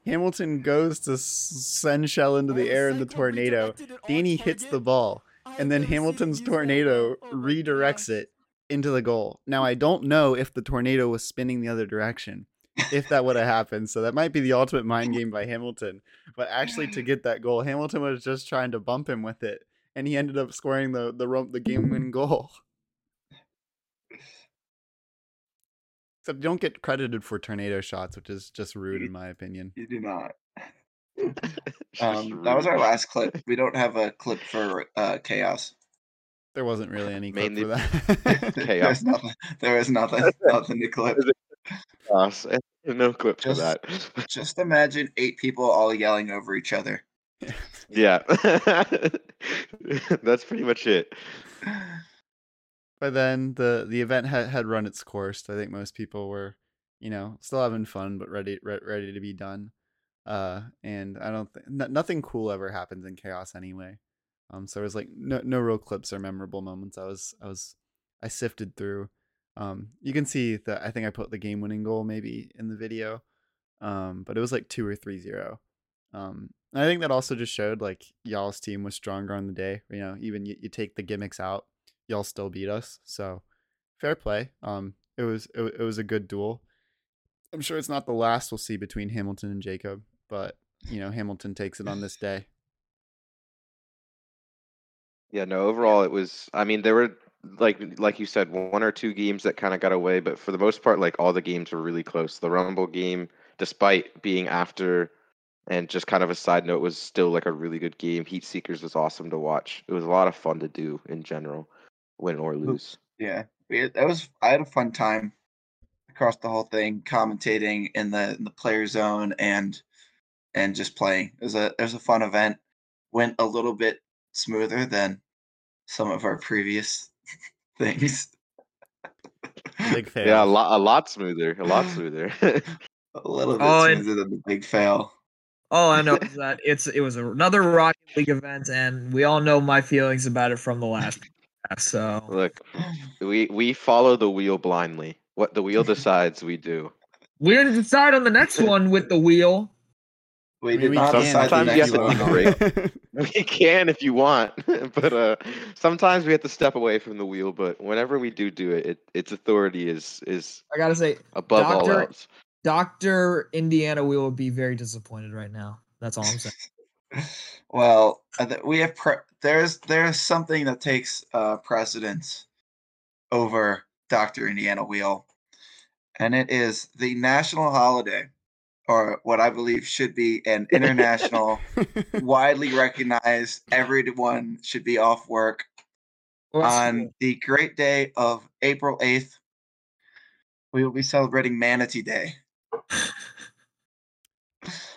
Hamilton goes to send Shell into the the air in the tornado. redirected it Danny hits the ball, I've and then never seen it Hamilton's tornado. Oh redirects gosh. it into the goal. Now I don't know if the tornado was spinning the other direction. If that would have happened, so that might be the ultimate mind game by Hamilton. But actually, to get that goal, Hamilton was just trying to bump him with it, and he ended up scoring the the the game winning goal. Except you don't get credited for tornado shots, which is just rude in my opinion. You do not. Um, that was our last clip. We don't have a clip for uh, chaos. There wasn't really any clip Mainly for that. chaos. There's nothing. There is nothing. Nothing to clip. Chaos. No clip for that. Just imagine eight people all yelling over each other. Yeah. That's pretty much it. But then the the event had, had run its course. I think most people were, you know, still having fun, but ready re- ready to be done. Uh, and I don't think n- nothing cool ever happens in chaos anyway. Um, so it was like no no real clips or memorable moments. I was I was I sifted through. Um, you can see that I think I put the game winning goal maybe in the video. Um, but it was like two or three zero. Um, and I think that also just showed like y'all's team was stronger on the day. You know, even you, you take the gimmicks out, y'all still beat us. So fair play. Um, it was it, it was a good duel. I'm sure it's not the last we'll see between Hamilton and Jacob, but you know Hamilton takes it on this day. Yeah, no, overall it was I mean there were like like you said one or two games that kind of got away, but for the most part like all the games were really close. The Rumble game despite being after and just kind of a side note was still like a really good game. Heat Seekers was awesome to watch. It was a lot of fun to do in general, win or lose. Yeah, that was. I had a fun time across the whole thing, commentating in the in the player zone and and just playing. It was a it was a fun event. Went a little bit smoother than some of our previous things. Big fail. Yeah, a lot a lot smoother, a lot smoother. a little bit Oh, and- smoother than the big fail. All I know is that it's it was another Rocket League event, and we all know my feelings about it from the last. podcast, So Look, we we follow the wheel blindly. What the wheel decides, we do. we're gonna decide on the next one with the wheel. We I mean, did we not can. decide Sometimes you have to one. take break. We can if you want, but uh, sometimes we have to step away from the wheel. But whenever we do do it, it its authority is is I gotta say, above all else. Doctor Indiana Wheel would be very disappointed right now. That's all I'm saying. Well, we have pre- there's there's something that takes uh, precedence over Doctor Indiana Wheel, and it is the national holiday, or what I believe should be an international, widely recognized. Everyone should be off work on the great day of April eighth. We will be celebrating Manatee Day.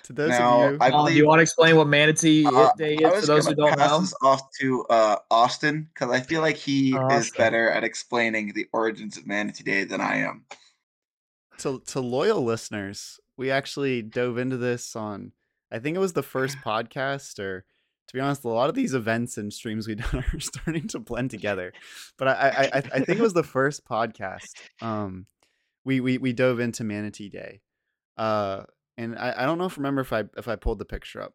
to those Now, of you, I Uh, do you want to explain what Manatee Uh, Day is was for those who don't pass know? this off to uh, Austin because I feel like he is Austin. better at explaining the origins of Manatee Day than I am. to to loyal listeners, we actually dove into this on I think it was the first podcast or to be honest, a lot of these events and streams we've done are starting to blend together. But I I, I, I think it was the first podcast. Um we, we we dove into Manatee Day. Uh and I, I don't know if remember if I if I pulled the picture up.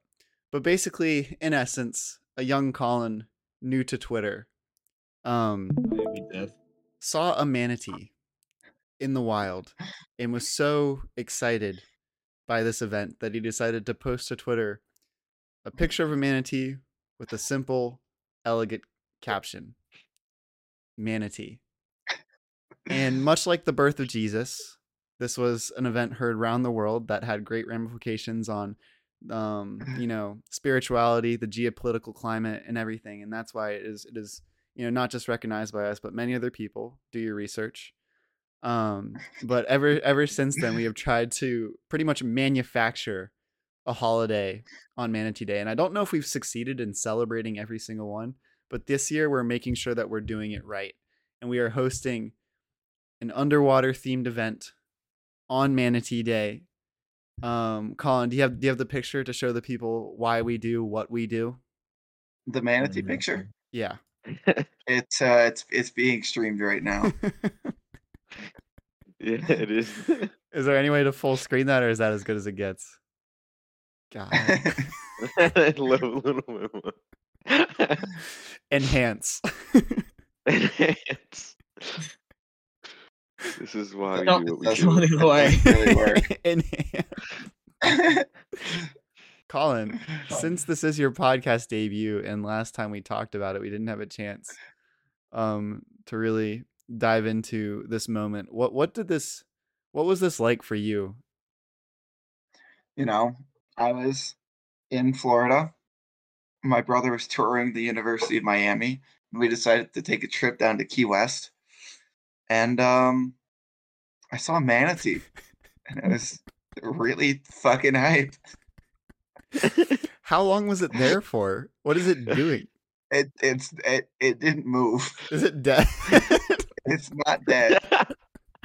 But basically, in essence, a young Colin new to Twitter um saw a manatee in the wild and was so excited by this event that he decided to post to Twitter a picture of a manatee with a simple, elegant caption Manatee. And much like the birth of Jesus, this was an event heard around the world that had great ramifications on um, you know, spirituality, the geopolitical climate and everything. And that's why it is it is, you know, not just recognized by us, but many other people. Do your research. Um, but ever ever since then we have tried to pretty much manufacture a holiday on Manatee Day. And I don't know if we've succeeded in celebrating every single one, but this year we're making sure that we're doing it right. And we are hosting an underwater themed event on Manatee Day. Um, Colin, do you have do you have the picture to show the people why we do what we do? The manatee picture. Yeah. It's uh, it's it's being streamed right now. Yeah, it is. is there any way to full screen that, or is that as good as it gets? God. little, little bit more. Enhance. Enhance. This is why we No, do what we That's do. Running that away. doesn't really work. Enhance. Colin, since this is your podcast debut, and last time we talked about it, we didn't have a chance um, to really dive into this moment. What what did this? What was this like for you? you know, I was in Florida. My brother was touring the University of Miami. And we decided to take a trip down to Key West. And um I saw a manatee. And it was really fucking hype. How long was it there for? What is it doing? It it's it, it didn't move. Is it dead? It's not dead.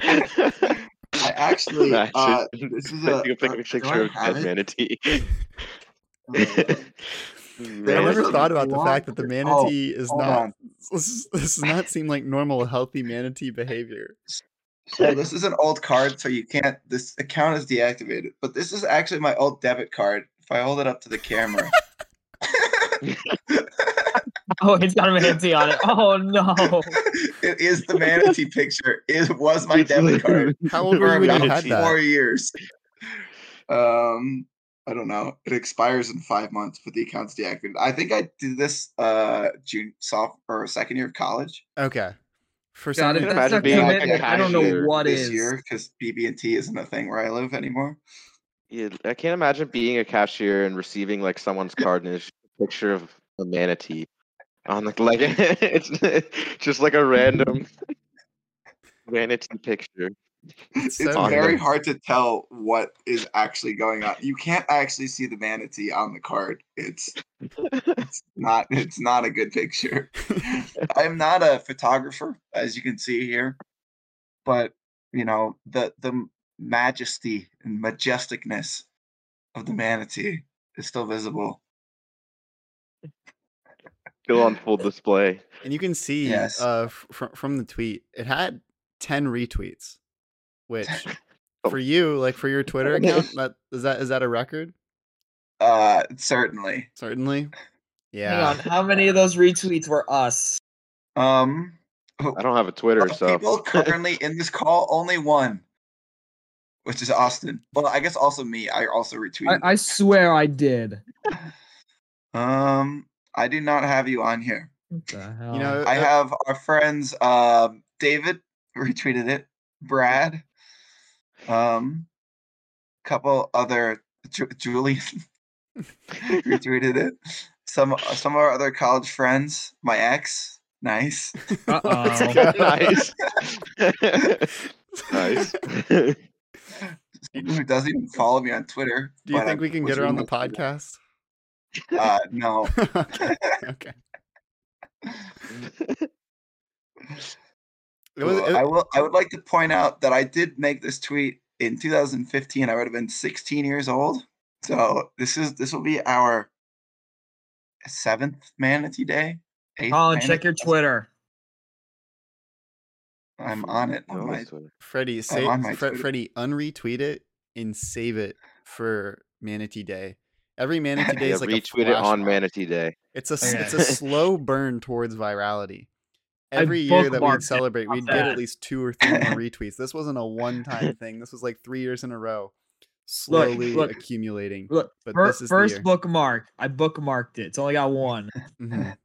I actually Imagine uh this is a, taking a pic- uh, do picture of have dead it? manatee. I never thought about the fact that the cr- manatee is not. This, this does not seem like normal, healthy manatee behavior. So this is an old card, so you can't. This account is deactivated. But this is actually my old debit card if I hold it up to the camera, Oh, it's got a manatee on it. Oh no. It is the manatee picture. It was my debit card How old were for you when you about had four years. Um, I don't know. It expires in five months, but the account's deactivated. I think I did this uh June soft or second year of college Okay. For God, some if can reason, that's imagine being like a I don't know cashier what this is. year because BB and T isn't a thing where I live anymore. Yeah, I can't imagine being a cashier and receiving like someone's card and it's a picture of a manatee on like like it's just like a random manatee picture. it's It's very hard to tell what is actually going on. You can't actually see the manatee on the card. It's it's not it's not a good picture. I'm not a photographer, as you can see here, but you know the the majesty and majesticness of the manatee is still visible. Still on full display. and you can see Yes. uh from from the tweet, it had ten retweets, which Oh. for you, like for your Twitter account, that is that is that a record? Uh, certainly. Certainly. Hang Yeah. on, how many of those retweets were us? Um, I don't have a Twitter, of so people currently in this call, only one, which is Austin. Well, I guess also me. I also retweeted. I, I swear I did. Um, I do not have you on here. What the hell? You know, I uh, have our friends um David retweeted it, Brad, um couple other Ju- Julian retweeted it. Some some of our other college friends, my ex, nice. Let's Uh-oh. go. nice. nice. Who doesn't even follow me on Twitter. Do you think I we can get her on the removed from podcast? Uh, no. okay. okay. It was, Well, it- I will. I would like to point out that I did make this tweet in 2015. I would have been 16 years old. So this is this will be our seventh Manatee Day. eighth Colin, check your Twitter. I'm on it. On No, my. Freddy, say, on my Fre- Twitter. Freddy, unretweet it and save it for Manatee Day. Every Manatee Day is like retweet a it on flash. Manatee Day. It's a s- it's a slow burn towards virality. I Every year that we'd celebrate, we'd get at least two or three more retweets. This wasn't a one-time thing. This was like three years in a row, slowly look. accumulating. Look, But fir- this is the first year. bookmark. I bookmarked it. It's only got one. Mhm.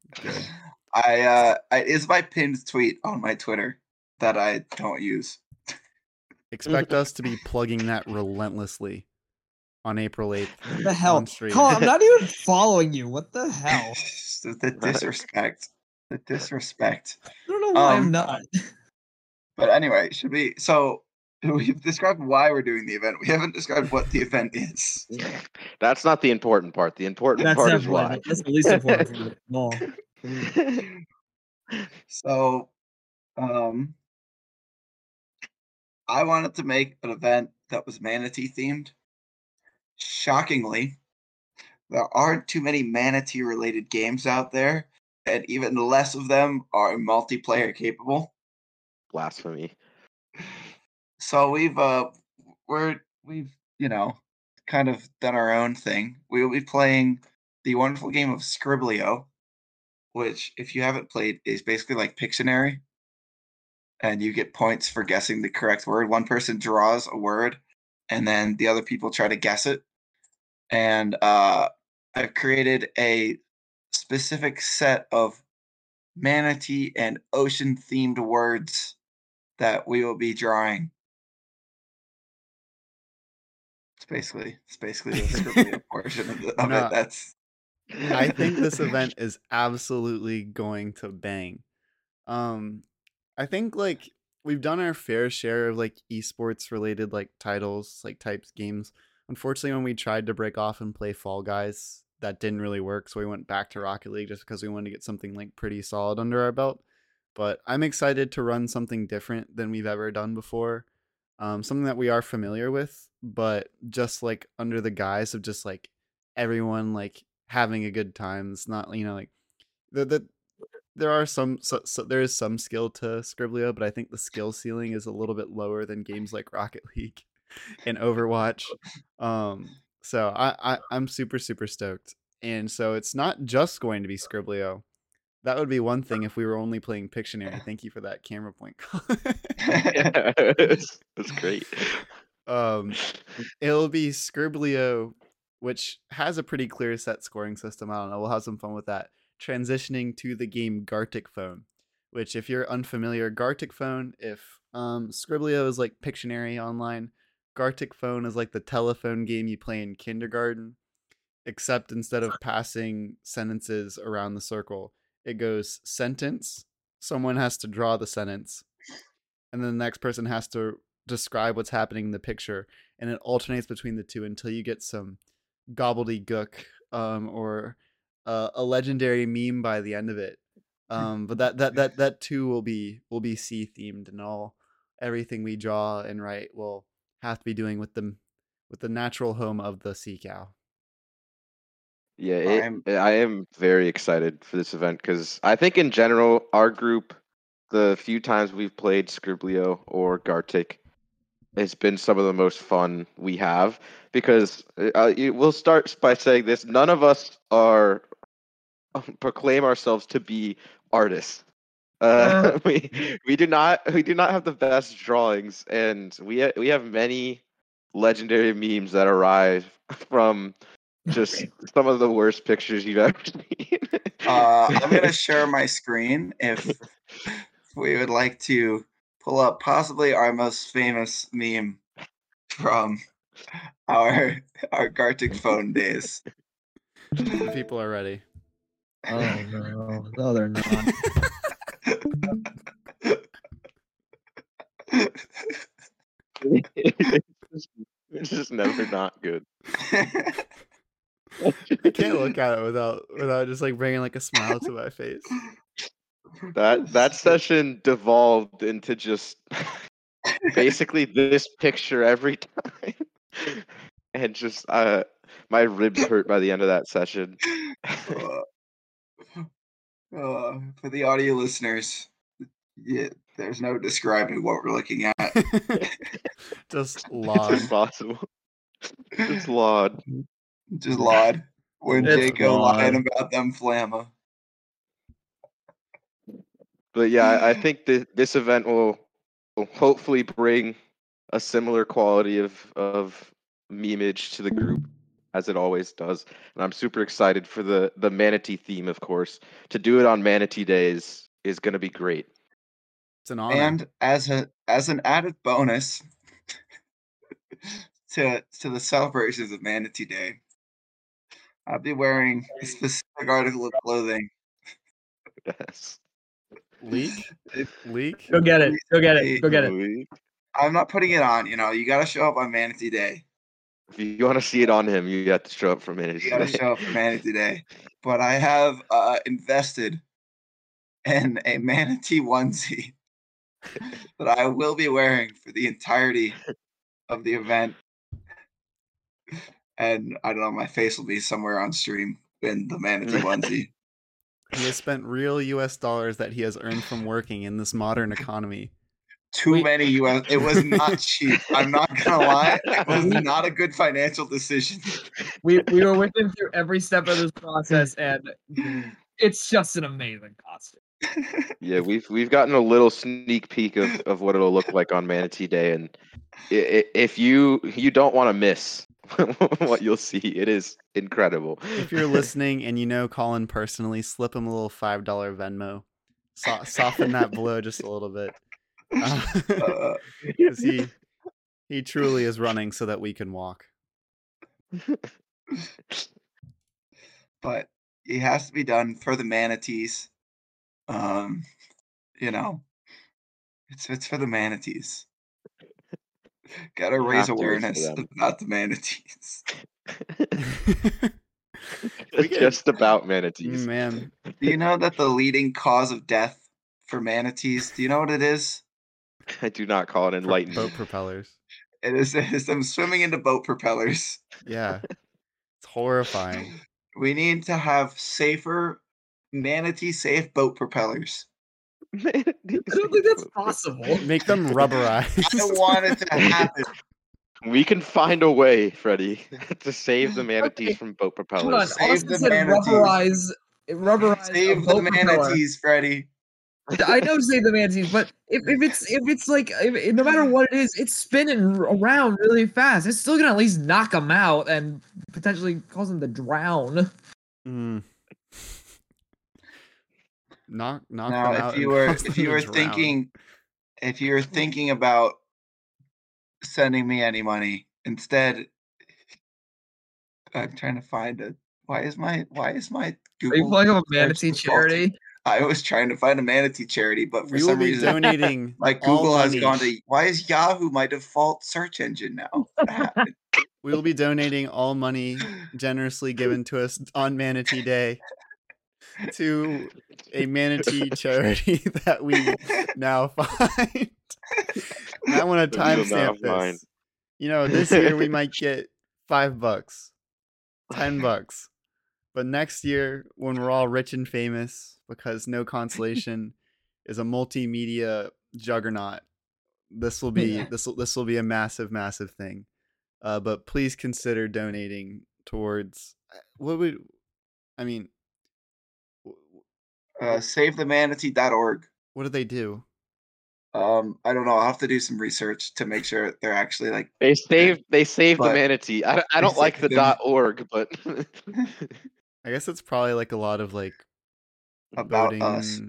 I uh, I, it's my pinned tweet on my Twitter that I don't use. Expect us to be plugging that relentlessly on April eighth. What the hell? On. Colin, I'm not even following you. What the hell? the, the disrespect. The disrespect. I don't know why Um, I'm not. But anyway, should we? So we've described why we're doing the event. We haven't described what the event is. That's not the important part. The important That's part is why. the- that's the least important part of it all. So, um, I wanted to make an event that was manatee themed. Shockingly, there aren't too many manatee related games out there, and even less of them are multiplayer capable. Blasphemy. So we've uh we're we've you know kind of done our own thing. We will be playing the wonderful game of Skribbl.io, which if you haven't played is basically like Pictionary. And you get points for guessing the correct word. One person draws a word and then the other people try to guess it. And uh I've created a specific set of manatee and ocean themed words that we will be drawing. It's basically it's basically the portion of, the, of No, it. That's I think this event is absolutely going to bang. Um, I think like we've done our fair share of like esports related like titles, like types games. Unfortunately, when we tried to break off and play Fall Guys, that didn't really work. So we went back to Rocket League just because we wanted to get something like pretty solid under our belt. But I'm excited to run something different than we've ever done before. Um, something that we are familiar with, but just like under the guise of just like everyone like having a good time. It's not you know like the the there are some so, so there is some skill to Skribbl.io, but I think the skill ceiling is a little bit lower than games like Rocket League and Overwatch. Um, So I, I I'm super super stoked. And so it's not just going to be Skribbl.io. That would be one thing if we were only playing Pictionary. Thank you for that camera point. That's great. um, it'll be Skribbl.io, which has a pretty clear set scoring system. I don't know. We'll have some fun with that. Transitioning to the game Gartic Phone, which, if you're unfamiliar, Gartic Phone, if um, Skribbl.io is like Pictionary online, Gartic Phone is like the telephone game you play in kindergarten, except instead of passing sentences around the circle, it goes sentence. Someone has to draw the sentence, and then the next person has to describe what's happening in the picture, and it alternates between the two until you get some gobbledygook um, or uh, a legendary meme by the end of it. Um, but that that that that too will be will be sea themed, and all everything we draw and write will have to be doing with the with the natural home of the sea cow. Yeah, it, I'm- I am very excited for this event because I think in general our group, the few times we've played Skribbl.io or Gartic, it's been some of the most fun we have because uh, we'll start by saying this: none of us are proclaim ourselves to be artists. Uh, we we do not we do not have the best drawings, and we ha- we have many legendary memes that arrive from just some of the worst pictures you've ever seen. Uh, I'm gonna share my screen if we would like to pull up possibly our most famous meme from our our Gartic phone days. The people are ready. Oh no, no, they're not. it's, just, never not good. I can't look at it without without just like bringing like a smile to my face. That that session devolved into just basically this picture every time, and just uh, my ribs hurt by the end of that session. Uh, uh, for the audio listeners, yeah, there's no describing what we're looking at. Just it's log. impossible. It's laud. Just Laud. When It's Jake go lying about them flamma. But yeah, I, I think that this event will, will hopefully bring a similar quality of of memeage to the group as it always does. And I'm super excited for the the manatee theme, of course. To do it on manatee days is going to be great. It's an honor. And as a as an added bonus to to the celebrations of Manatee Day, I'll be wearing a specific article of clothing. Yes. leak, leak. Go get it. Go get it. Go get it. I'm not putting it on. You know, you got to show up on Manatee Day. If you want to see it on him, you have to show up for manatee. You got to show up for Manatee Day. But I have uh, invested in a manatee onesie that I will be wearing for the entirety of the event. And I don't know, my face will be somewhere on stream in the manatee onesie. He has spent real U.S. dollars that he has earned from working in this modern economy. Too Wait. many US. It was not cheap. I'm not gonna lie. It was not a good financial decision. We we were with him through every step of this process, and it's just an amazing costume. Yeah, we've we've gotten a little sneak peek of, of what it'll look like on Manatee Day, and i- i- if you you don't want to miss what you'll see, it is incredible. If you're listening and you know Colin personally, slip him a little five dollar Venmo. So- soften that blow just a little bit. Uh, Because he he truly is running so that we can walk. but it has to be done for the manatees. Um, you know, it's it's for the manatees. Got to You raise to, awareness them. about the manatees. We get- Just about manatees. Man, Do you know that the leading cause of death for manatees? Do you know what it is? I do not call it pro- enlightened. boat propellers. It is, it is them swimming into boat propellers. Yeah, it's horrifying. We need to have safer, manatee safe boat propellers. I don't think that's possible. Make them rubberized. I rubberized. want it to happen. We can find a way, Freddy, to save the manatees Okay, from boat Hold on, propellers. Save Austin the manatees. rubberize, rubberize Save the boat propeller. manatees, Freddy. I know save the manatees, but if, if it's if it's like if, no matter what it is, it's spinning around really fast. It's still gonna at least knock them out and potentially cause them to drown. Mm. Knock, knock Now, if you were if you were thinking, if you were thinking about sending me any money, instead, I'm trying to find a. Why is my Why is my Are you Google? playing a manatee charity? I was trying to find a manatee charity, but for will some reason, donating. my Google has money. gone to. Why is Yahoo my default search engine now? We will be donating all money generously given to us on Manatee Day to a manatee charity that we now find. I want to timestamp this. You know, this year we might get five bucks, ten bucks, but next year when we're all rich and famous, because No Consolation is a multimedia juggernaut, this will be Yeah. this will this will be a massive, massive thing. Uh, but please consider donating towards uh, what would I mean? Wh- wh- Uh, SaveTheManatee.org. What do they do? Um, I don't know. I'll have to do some research to make sure they're actually like. They saved. They save But- the manatee. I, don't- I don't like the them. dot .org, but I guess it's probably like a lot of like About voting us.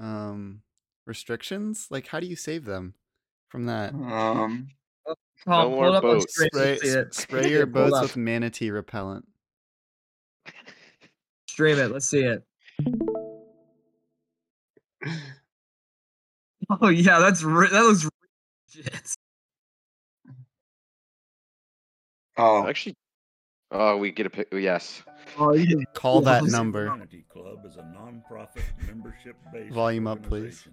um restrictions. Like how do you save them from that? Um, Tom, No more boats. screen Spray it. spray your boats up. with manatee repellent. Stream it. Let's see it. Oh yeah, that's re- that looks legit. oh, actually, oh, we get a pic. Yes. Oh, you Call that number. Club is a non-profit membership-based Volume up, please.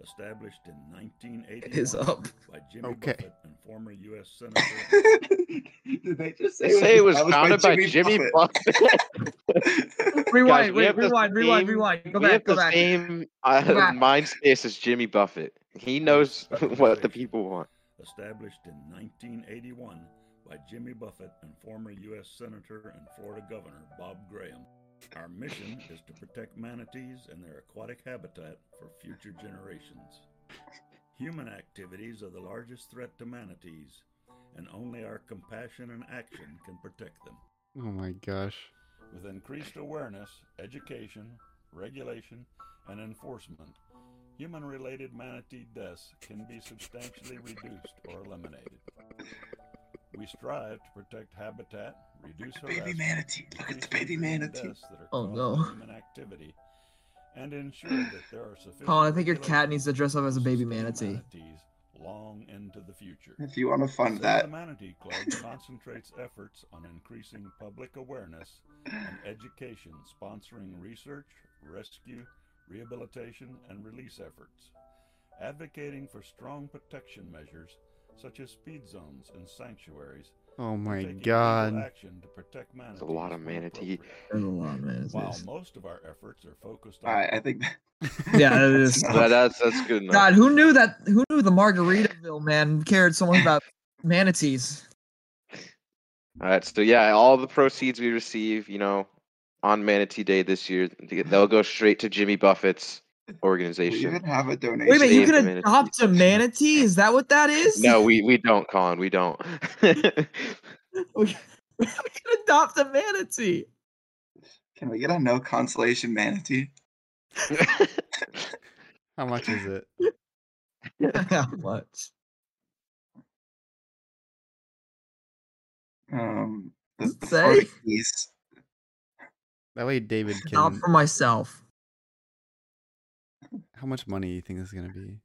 Organization Established in 1981 It is up. by Jimmy Okay. Buffett and former U.S. Senator did they just say, say it was founded by Jimmy Buffett. rewind, we wait, rewind, rewind, same- rewind. Go we back, have go the back. same uh, back. mind space as Jimmy Buffett. He knows what the people want. established in 1981 by Jimmy Buffett and former U.S. Senator and Florida Governor Bob Graham. Our mission is to protect manatees and their aquatic habitat for future generations. Human activities are the largest threat to manatees, and only our compassion and action can protect them. Oh my gosh. With increased awareness, education, regulation, and enforcement, human related manatee deaths can be substantially reduced or eliminated. We strive to protect habitat, reduce our Baby manatee. Look at the baby manatee. that are Oh, no. Human activity, and ensure that there are sufficient. Colin, I think your cat needs to dress up as a baby manatee. long into the future. If you want to fund Save that, The Manatee Club concentrates efforts on increasing public awareness and education, sponsoring research, rescue, rehabilitation, and release efforts, advocating for strong protection measures such as speed zones and sanctuaries. Oh my god. Action to protect manatees a lot of manatee. There's a lot of manatees. While most of our efforts are focused on all right. I think. Yeah, it is. enough. That, that's that's good enough. God, who knew that? Who knew the Margaritaville man cared so much about manatees? All right, so yeah, all the proceeds we receive, you know, on Manatee Day this year, they'll go straight to Jimmy Buffett's We organization. even have a donation. Wait a minute, you can manatee. adopt a manatee? Is that what that is? No, we we don't, Colin. We don't. we we can adopt a manatee. Can we get a no consolation manatee? How much is it? How much? Um, the, the say? Florida That way David can. Not can for myself. How much money do you think this is gonna be?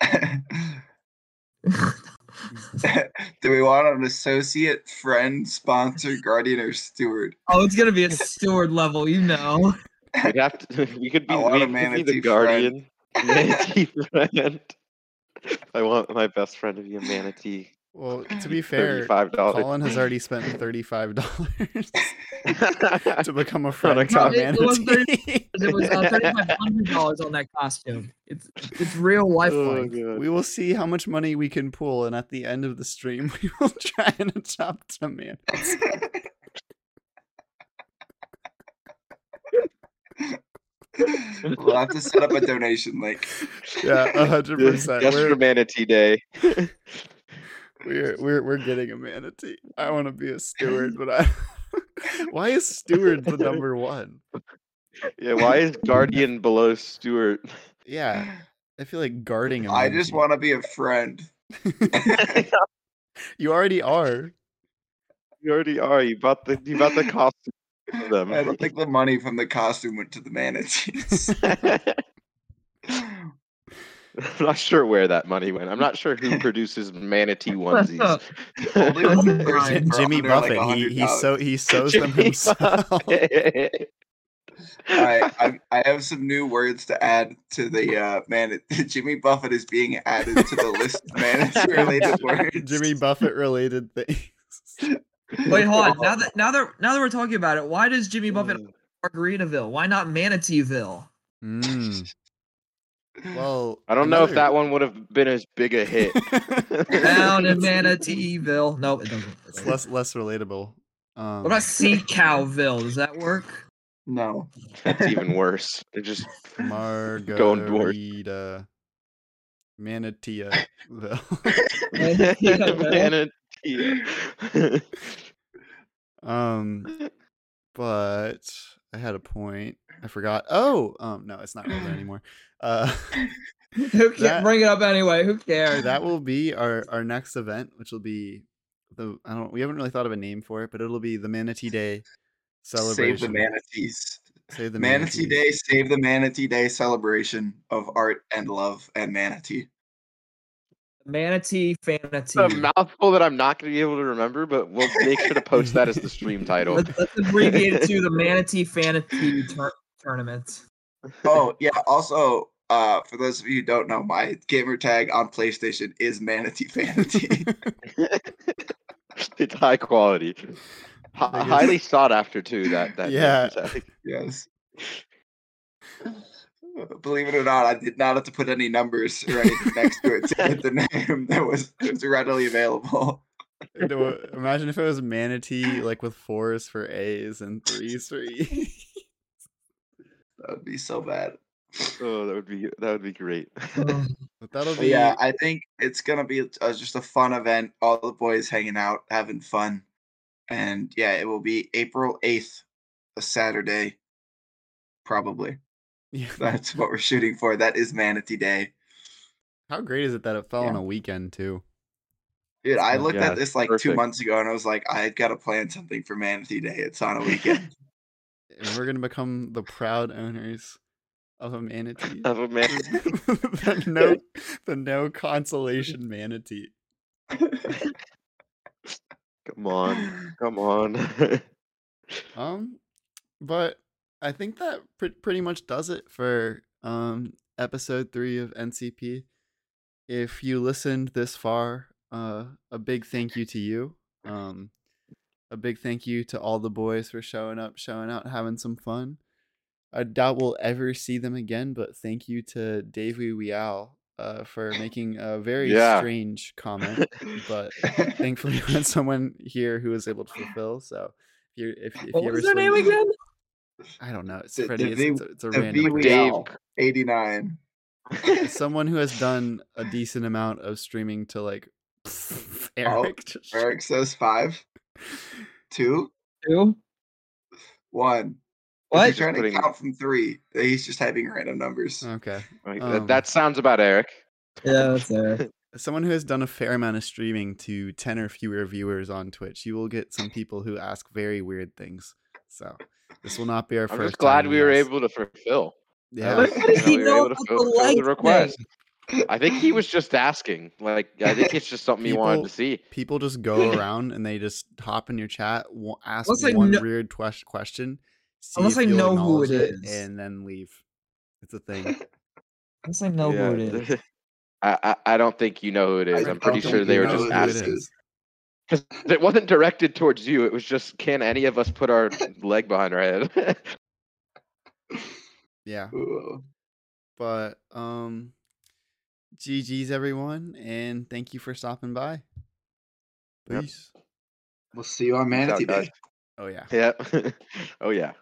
Do we want an associate, friend, sponsor, guardian, or steward? oh, it's gonna be a steward level, you know. We'd have to. We could be. I want we a could be manatee the friend. guardian. Manatee friend. I want my best friend to be a manatee Well, to be fair, Thirty-five dollars. Colin has already spent thirty-five dollars to become a On friend a to costume. It was manatee. It was uh, thirty-five hundred dollars on that costume. It's it's real life. Oh, we will see how much money we can pull, and at the end of the stream, we will try and adopt a man. we'll have to set up a donation link. Yeah, a hundred Just percent. just for Manatee Day. We're we're we're getting a manatee. I want to be a steward, but I. Why is steward the number one? yeah, why is Guardian below steward? Yeah, I feel like guarding a I just want to be a friend. You already are. You already are. You bought the you bought the costume for them. I don't think the money from the costume went to the manatees. I'm not sure where that money went. I'm not sure who produces manatee onesies. Only one That's person for Jimmy under, like, Buffett. he he 100. so he sews them himself. Buffett. I, I I have some new words to add to the uh man. Jimmy Buffett is being added to the list of manatee related words. Jimmy Buffett related things. Wait, hold on. Now that now that now that we're talking about it, why does Jimmy Buffett Mm. Margaritaville? Why not Manateeville? Mm. Well, I don't know if that one would have been as big a hit. Down in Manateeville. Nope, it doesn't. It's less less relatable. Um, What about Sea Cowville? Does that work? No. That's even worse. It just Going north. Margarita Manateeville. Manatee. um, but I had a point. I forgot. Oh, um, no, it's not relevant anymore. Uh, Who can That- bring it up anyway? Who cares? that will be our our next event, which will be the I don't we haven't really thought of a name for it, but it'll be the Manatee Day celebration. Save the manatees. Save the Manatee manatees. Day, save the Manatee Day celebration of art and love and manatee. Manatee Fanatee. a mouthful that I'm not going to be able to remember, but we'll make sure to post that as the stream title. Let's, let's abbreviate it to the Manatee Fanatee tur- Tournament. Oh yeah. Also, uh, for those of you who don't know, my gamer tag on PlayStation is Manatee Fanatee. it's high quality, Hi- think it's- highly sought after too. That that Yeah. yes. Believe it or not, I did not have to put any numbers or anything next to it to get the name that was, was readily available. Imagine if it was manatee like with fours for A's and threes for E's. That would be so bad. Oh, that would be that would be great. but that'll be yeah, I think it's gonna be uh, just a fun event. All the boys hanging out, having fun, and yeah, it will be April eighth, a Saturday, probably. Yeah. That's what we're shooting for. That is Manatee Day, How great is it that it fell on a weekend too? dude. I Oh, looked yeah, at this like two months ago, and I was like, I gotta plan something for Manatee Day. It's on a weekend. And we're gonna become the proud owners of a manatee. Of a man. the no, the no consolation manatee. Come on, come on. Um, but I think that pre- pretty much does it for um episode three of NCP. If you listened this far, uh, a big thank you to you. Um, a big thank you to all the boys for showing up, showing out, having some fun. I doubt we'll ever see them again, but thank you to Davey Weal uh, for making a very Yeah. strange comment. But thankfully, we had someone here who was able to fulfill. So if you if, if What you ever was their name again? I don't know. It's The- the It's, it's, a- it's a random. V Dave- eighty nine. Someone who has done a decent amount of streaming to like Eric. just- Eric says five, two, Two? one. What? He's trying to Putting- count from three. He's just typing random numbers. Okay. Like, Um, that, that sounds about Eric. Yeah, that's there. Someone who has done a fair amount of streaming to 10 or fewer viewers on Twitch, you will get some people who ask very weird things. So this will not be our I'm first just glad time we were asked. able to fulfill. Yeah. What- what does he we know able to about the fill light the request. I think he was just asking. Like, I think it's just something he wanted to People- see. People just go around and they just hop in your chat, wa- ask Unless one kno- weird ques- question, see Unless if I know who it acknowledge and then leave. It's a thing. Unless I know Yeah. who it is. I, I I don't think you know who it is. I I'm pretty sure they were just who it this asking. Is. Because it wasn't directed towards you. It was just, can any of us put our leg behind our head? Yeah. Ooh. But um GG's everyone and thank you for stopping by. Yep. Peace. We'll see you on Peace Manatee guys. Day. Oh yeah. Yep. oh yeah.